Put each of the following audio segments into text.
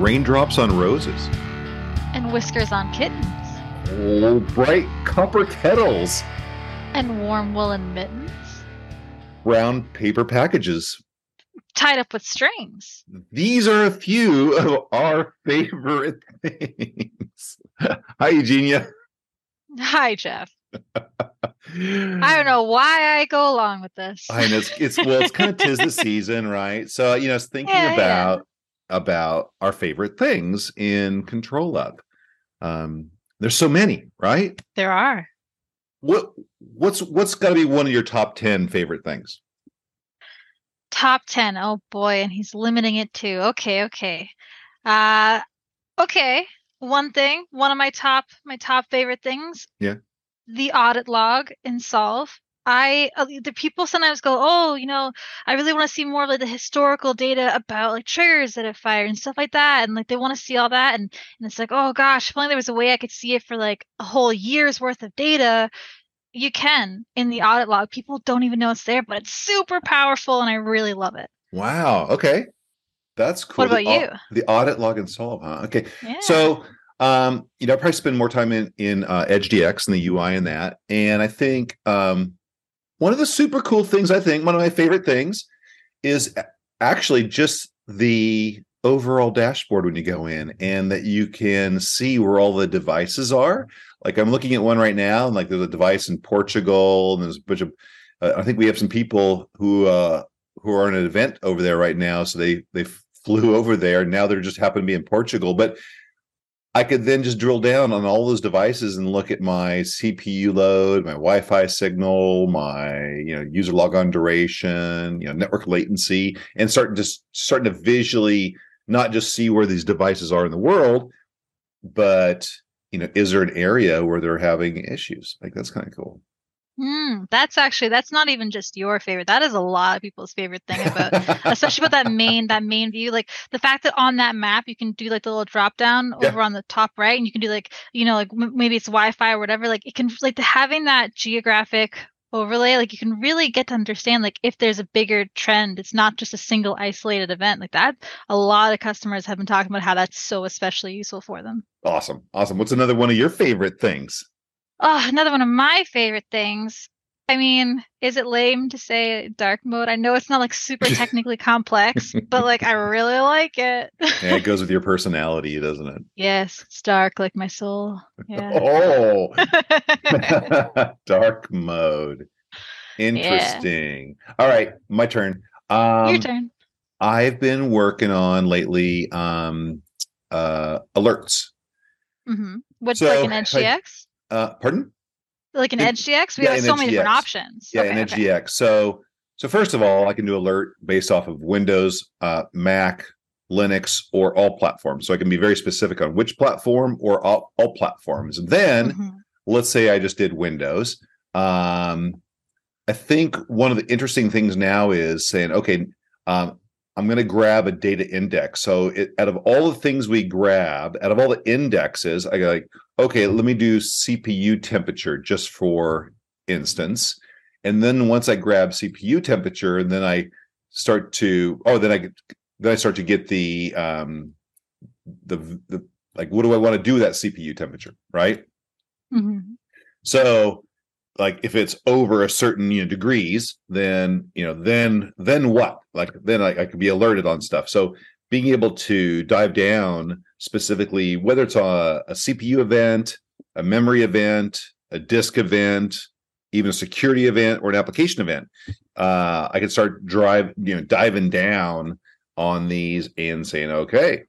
raindrops on roses, and whiskers on kittens, oh, bright copper kettles, and warm woolen mittens, brown paper packages. tied up with strings. These are a few of our favorite things. Hi, Eugenia. Hi, Jeff. I don't know why I go along with this. I know it's, it's well, it's kind of tis the season, right? So you know, it's thinking Yeah, yeah. about about our favorite things in ControlUp. Um, there's so many, right? There are. What what's what's got to be one of your top ten favorite things? Top 10. Oh boy, and he's limiting it to. Okay, okay. Uh okay. One thing, one of my top my top favorite things. Yeah. The audit log in Solve. I uh, the people sometimes go, "Oh, you know, I really want to see more of like the historical data about like triggers that have fired and stuff like that." And like they want to see all that and and it's like, "Oh gosh, if only there was a way I could see it for like a whole year's worth of data." You can in the audit log. People don't even know it's there, but it's super powerful and I really love it. Wow. Okay. That's cool. What about au- you? The audit log and solve, huh? Okay. Yeah. So, um, you know, I probably spend more time in in uh, EdgeDX and the UI and that. And I think um, one of the super cool things, I think, one of my favorite things, is actually just the overall dashboard when you go in, and that you can see where all the devices are. Like I'm looking at one right now, and like there's a device in Portugal, and there's a bunch of. Uh, I think we have some people who uh, who are in an event over there right now, so they they flew over there. Now they're just happen to be in Portugal, but I could then just drill down on all those devices and look at my CPU load, my Wi-Fi signal, my you know user logon duration, you know network latency, and start just starting to visually not just see where these devices are in the world, but you know is there an area where they're having issues? Like that's kind of cool. Hmm, that's actually that's not even just your favorite. That is a lot of people's favorite thing about especially about that main that main view like the fact that on that map you can do like the little drop down Yeah. over on the top right and you can do like you know like m- maybe it's wi-fi or whatever like it can like the, having that geographic overlay like you can really get to understand like if there's a bigger trend it's not just a single isolated event like that a lot of customers have been talking about how that's so especially useful for them awesome, awesome. What's another one of your favorite things? Oh, another one of my favorite things. I mean, is it lame to say dark mode? I know it's not like super technically complex, but like I really like it. Yeah, it goes with your personality, doesn't it? yes, it's dark like my soul. Yeah. Oh, dark mode. Interesting. All right, my turn. Um, Your turn. I've been working on lately um, uh, alerts. Mm-hmm. What's so, like an EdgeDX? Uh, pardon? Like an in- EdgeDX? We yeah, have so many different options. Yeah, okay, in okay. EdgeDX. So, so first of all, I can do alert based off of Windows, uh, Mac, Linux, or all platforms. So I can be very specific on which platform or all, all platforms. And then Mhm. let's say I just did Windows. Um, I think one of the interesting things now is saying, okay, um, I'm going to grab a data index. So it, out of all the things we grab, out of all the indexes, I go like, okay, let me do CPU temperature just for instance. And then once I grab CPU temperature, and then I start to, oh, then I get, then I start to get the um, the the like, what do I want to do with that CPU temperature, right? Mhm. So like if it's over a certain you know degrees, then you know then then what? Like then I, I could be alerted on stuff. So being able to dive down specifically, whether it's a, a CPU event, a memory event, a disk event, even a security event or an application event, uh, I can start drive you know diving down on these and saying, okay,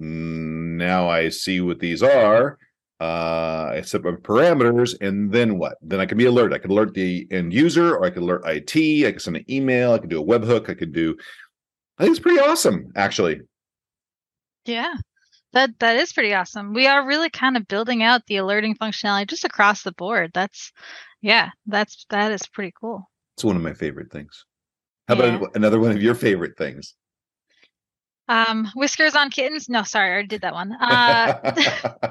mm, now I see what these are uh I set my parameters and then what then i can be alert i can alert the end user or i can alert it i can send an email i can do a webhook i could do i think it's pretty awesome actually Yeah. That that is pretty awesome. We are really kind of building out the alerting functionality just across the board. That's yeah, that's that is pretty cool. it's one of my favorite things how Yeah. about another one of your favorite things Um, whiskers on kittens. No, sorry, I already did that one. Uh,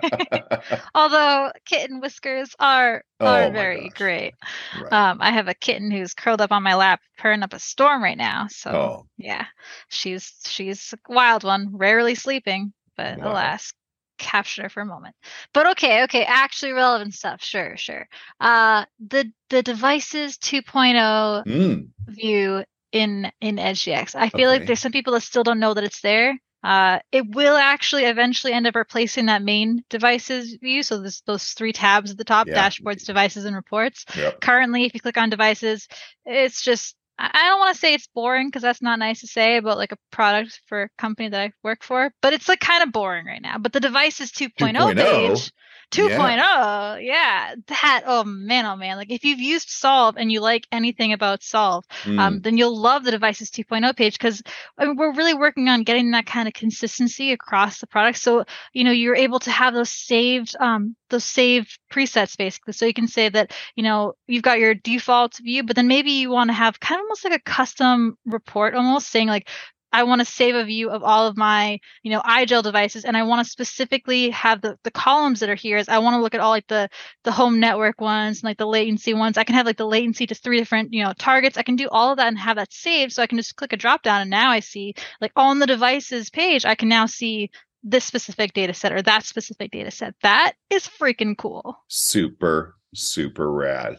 although kitten whiskers are Oh are my very gosh. great. Right. Um, I have a kitten who's curled up on my lap, purring up a storm right now. So oh yeah, she's she's a wild one, rarely sleeping, but Wow. alas, capture for a moment. But okay, okay, actually relevant stuff. Sure, sure. Uh, the the devices 2.0 Mm, view in in EdgeDX. I feel like there's some people that still don't know that it's there. Uh, it will actually eventually end up replacing that main devices view. So this, those three tabs at the top: Yeah. dashboards, devices, and reports. yep. Currently, if you click on devices, it's just I I don't want to say it's boring because that's not nice to say about like a product for a company that I work for, but it's like kind of boring right now. But the devices 2.0 2.0? page 2.0, yeah, that oh man, oh man, like if you've used Solve and you like anything about Solve, Mm, um, then you'll love the devices 2.0 page because I mean, we're really working on getting that kind of consistency across the product. So you know you're able to have those saved, um, those saved presets basically. So you can say that you know you've got your default view, but then maybe you want to have kind of almost like a custom report, almost saying like. I want to save a view of all of my, you know, IGEL devices, and I want to specifically have the the columns that are here. Is I want to look at all like the the home network ones and like the latency ones. I can have like the latency to three different, you know, targets. I can do all of that and have that saved. So I can just click a drop down and now I see like on the devices page, I can now see this specific data set or that specific data set. That is freaking cool. super, super rad.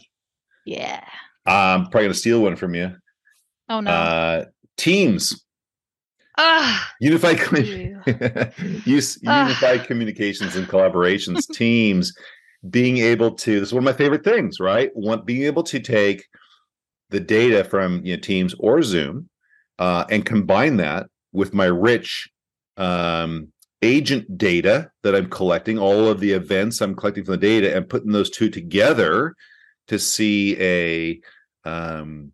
Yeah. I'm probably gonna steal one from you. Oh no. Uh, teams, Ah. unified, use Ah. unified communications and collaborations. teams being able to. This is one of my favorite things. Right, one being able to take the data from you know, Teams or Zoom uh, and combine that with my rich um, agent data that I'm collecting, all of the events I'm collecting from the data, and putting those two together to see a um,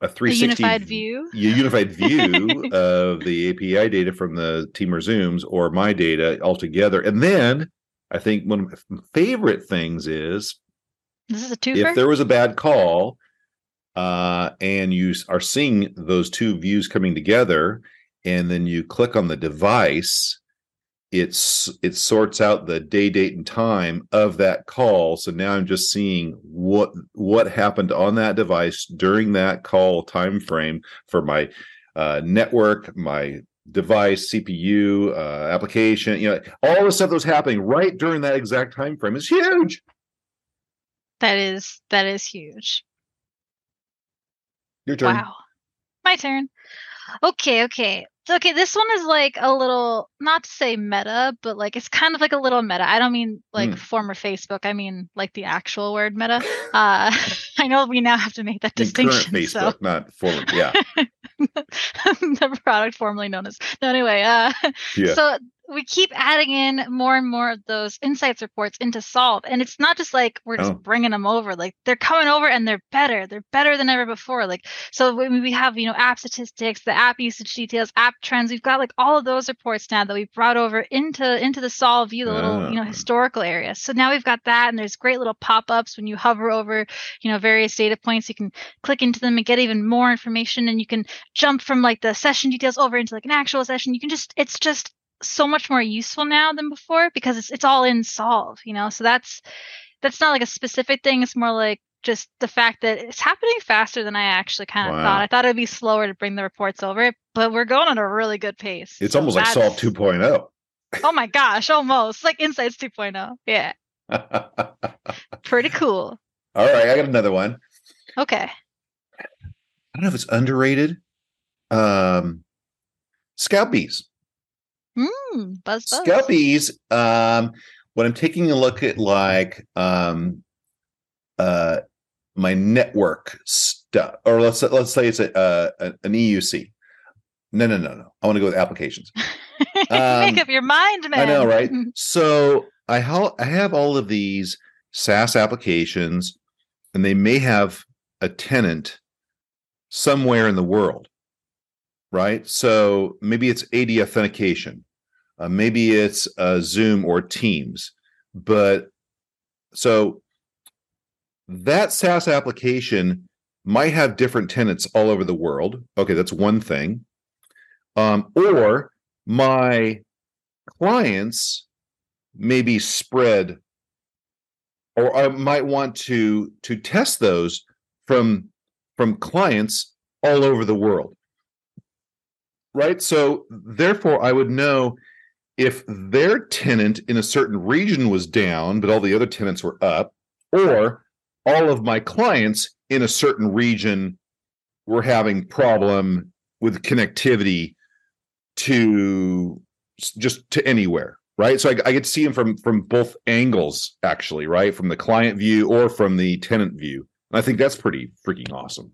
a A 360 unified view. a unified view of the API data from the team or Zooms or my data altogether. And then I think one of my favorite things is This is a twofer. if there was a bad call uh, and you are seeing those two views coming together and then you click on the device it's it sorts out the day date and time of that call so now i'm just seeing what what happened on that device during that call time frame for my uh, network my device cpu uh, application you know all the stuff that was happening right during that exact time frame is huge that is that is huge. your turn Wow. My turn. Okay, okay. Okay, this one is like a little not to say meta, but like it's kind of like a little meta. I don't mean like Hmm. former Facebook. I mean like the actual word meta. Uh I know we now have to make that I mean, current distinction. facebook So not former yeah the product formerly known as no anyway, uh yeah so we keep adding in more and more of those insights reports into Solve, and it's not just like we're just Oh. bringing them over. Like they're coming over and they're better. They're better than ever before. Like so, when we have you know app statistics, the app usage details, app trends. We've got like all of those reports now that we've brought over into into the Solve view, the little you know historical area. So now we've got that, and there's great little pop-ups when you hover over you know various data points. You can click into them and get even more information, and you can jump from like the session details over into like an actual session. You can just it's just so much more useful now than before because it's it's all in solve, you know. So that's that's not like a specific thing. It's more like just the fact that it's happening faster than I actually kind of Wow. thought. I thought it'd be slower to bring the reports over, but we're going at a really good pace. it's So almost like solve 2.0 Oh my gosh, almost like Insights 2.0. Yeah, pretty cool. all right i got another one Okay. I don't know if it's underrated. Um, scout bees. Hmm. Buzz buzz. Scout bees. Um, when I'm taking a look at like um, uh, my network stuff, or let's let's say it's a, uh, an EUC. No, no, no, no. I want to go with applications. Um, Make up your mind, man. I know, right? so I ha- I have all of these SaaS applications, and they may have a tenant somewhere in the world, right? So maybe it's AD authentication, uh, maybe it's uh, Zoom or Teams, but so that SaaS application might have different tenants all over the world. Okay, that's one thing. Um, or my clients maybe spread or I might want to to test those from from clients all over the world. Right? So therefore I would know if their tenant in a certain region was down, but all the other tenants were up, or all of my clients in a certain region were having problem with connectivity to just to anywhere right so I, I get to see them from from both angles actually right from the client view or from the tenant view and i think that's pretty freaking awesome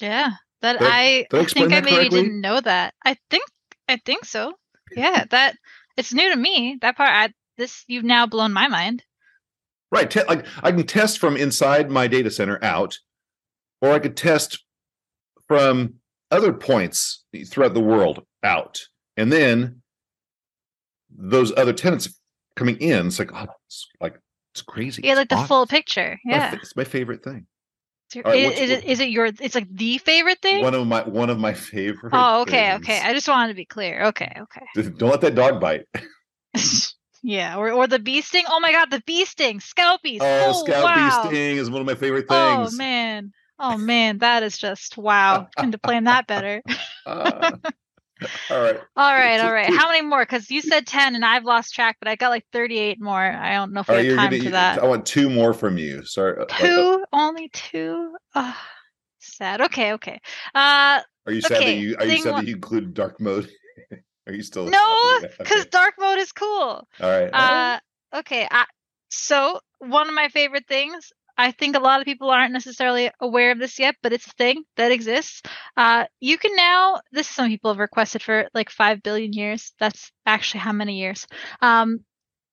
Yeah. That Did I- I, did I I explain think I maybe correctly? didn't know that. I think I think so. Yeah, that it's new to me. That part I this you've now blown my mind. right te- like i can test from inside my data center out or i could test from other points throughout the world out and then those other tenants coming in it's like oh, it's like it's crazy Yeah, It's like the awesome. full picture. Yeah. it's my favorite thing Is your- All right, i- what's- is, it is it your it's like the favorite thing? one of my one of my favorite Oh, okay, okay. I just wanted to be clear. Okay, okay. don't let that dog bite yeah, or or the bee sting. Oh my god, the bee sting, scalpies. oh, Oh, scout wow. bee sting is one of my favorite things. Oh man. Oh man, that is just wow. Couldn't have planned that better. Ah. All right All right, all right. How many more? Because you said ten, and I've lost track, but I got like thirty-eight more. I don't know if we right have time gonna for that. i want two more from you sorry uh, like, uh, Two, only two. Ugh, sad. Okay, okay. Uh, are you sad that you are you sad one- that you included dark mode are you still no, because okay. dark mode is cool. all right Uh, okay. I, so one of my favorite things. I think a lot of people aren't necessarily aware of this yet, but it's a thing that exists. Uh, you can now. This some people have requested for like five billion years. That's actually how many years. Um,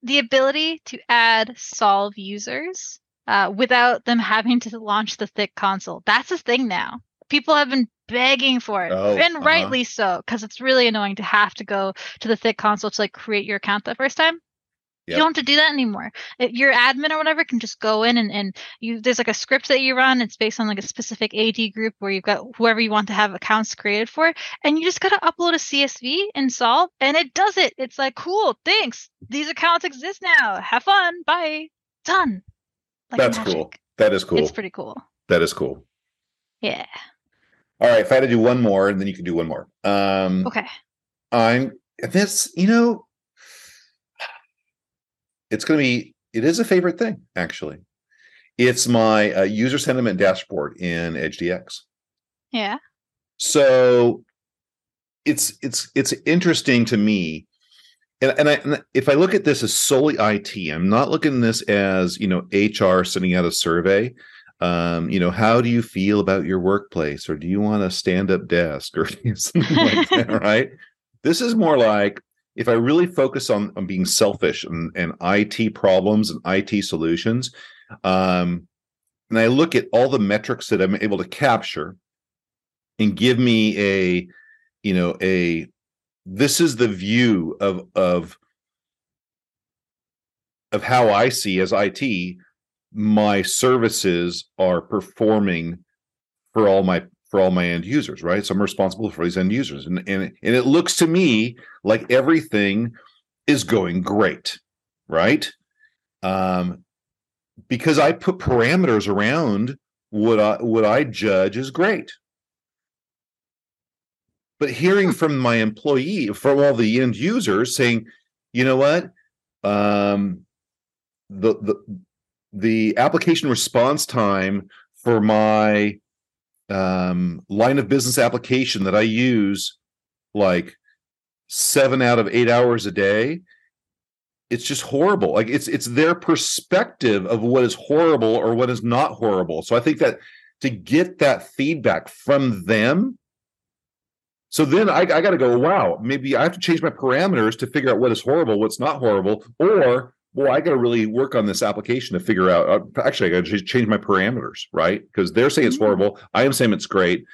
the ability to add solve users uh, without them having to launch the thick console. That's a thing now. People have been begging for it, Oh, and uh-huh. rightly so, because it's really annoying to have to go to the thick console to like create your account the first time. Yep. You don't have to do that anymore. It, your admin or whatever can just go in and, and you there's like a script that you run. It's based on like a specific AD group where you've got whoever you want to have accounts created for, and you just gotta upload a CSV and solve, and it does it. It's like cool, thanks. These accounts exist now. Have fun. Bye. Done. Like that's magic. cool that is cool It's pretty cool. that is cool Yeah. all right if i had to do one more and then you can do one more um Okay. I'm this, you know, it's going to be, it is a favorite thing, actually. It's my uh, user sentiment dashboard in EdgeDX. Yeah. So it's it's it's interesting to me. And, and, I, and if I look at this as solely IT, I'm not looking at this as you know HR sending out a survey. Um, you know, how do you feel about your workplace, or do you want a stand-up desk, or something like that, right? This is more like if I really focus on on being selfish and, and IT problems and IT solutions, um, and I look at all the metrics that I'm able to capture and give me a, you know, a this is the view of of of how I see as IT my services are performing for all my for all my end users, right? So I'm responsible for these end users. And and, and it looks to me like everything is going great, right? Um because I put parameters around what I what I judge is great. But hearing from my employee, from all the end users saying, you know what? Um the the the application response time for my um, line of business application that I use like seven out of eight hours a day. It's just horrible. Like it's it's their perspective of what is horrible or what is not horrible. So I think that to get that feedback from them, so then I, I got to go. Wow, maybe I have to change my parameters to figure out what is horrible, what's not horrible, or well, I got to really work on this application to figure out. Uh, actually, I got to change my parameters, right? Because they're saying it's Mm. horrible. I am saying it's great.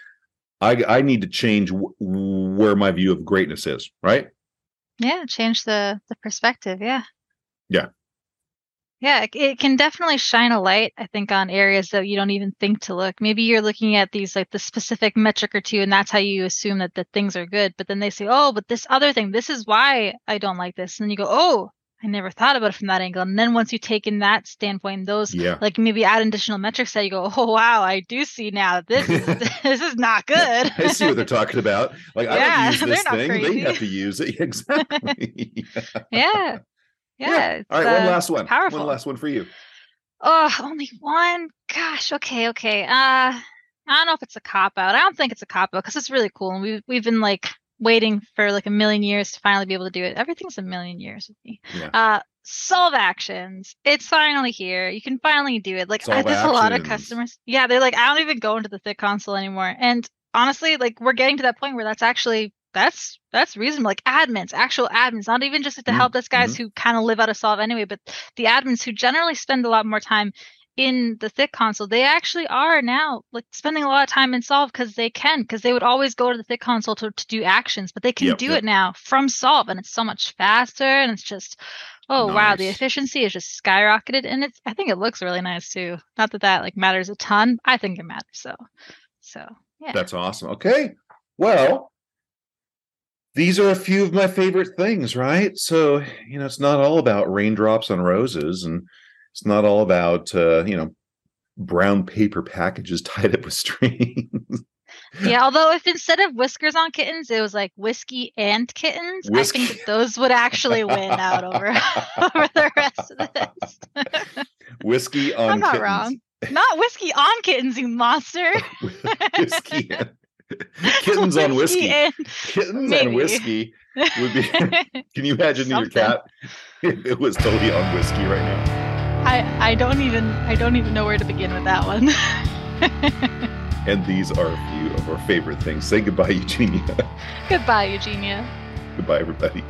I I need to change w- where my view of greatness is, right? Yeah, change the the perspective. Yeah. Yeah. Yeah, it, it can definitely shine a light, I think, on areas that you don't even think to look. Maybe you're looking at these like the specific metric or two, and that's how you assume that the things are good. But then they say, "Oh, but this other thing, this is why I don't like this," and then you go, "Oh, I never thought about it from that angle. And then once you take in that standpoint, those Yeah. like maybe add additional metrics that you go, oh wow, I do see now this is this is not good. I see what they're talking about. Like I Yeah, don't use this thing; they have to use it. Exactly. yeah. Yeah. it's, All right, one uh, last one. powerful. One last one for you. Oh, only one? Gosh, okay, okay. Uh I don't know if it's a cop out. I don't think it's a cop out because it's really cool. And we've we've been like waiting for like a million years to finally be able to do it. Everything's a million years with me. Yeah. Uh solve actions. It's finally here. You can finally do it. Like I, Solve there's a lot of customers. Yeah, they're like, I don't even go into the thick console anymore. And honestly, like we're getting to that point where that's actually that's that's reasonable. Like admins, actual admins, not even just the Mm, help desk guys mhm. who kind of live out of solve anyway, but the admins who generally spend a lot more time in the thick console, they actually are now like spending a lot of time in solve because they can, because they would always go to the thick console to, to do actions, but they can Yep, do yep. it now from solve and it's so much faster and it's just oh wow, the efficiency is just skyrocketed and it's I think it looks really nice too. Not that that like matters a ton. I think it matters so. So yeah. That's awesome. Okay. Well, these are a few of my favorite things, right? So, you know, it's not all about raindrops on roses and it's not all about, uh, you know, brown paper packages tied up with strings. Yeah, although if instead of whiskers on kittens, it was like whiskey and kittens, I think that those would actually win out over over the rest of this. Whiskey on I'm not kittens. wrong. Not whiskey on kittens, you monster. whiskey. and- kittens on whiskey. and- Kittens maybe. and whiskey would be. Can you imagine your Something. cat if it was totally on whiskey right now? I I don't even I don't even know where to begin with that one. And these are a few of our favorite things. Say goodbye, Eugenia. Goodbye, Eugenia. goodbye, everybody.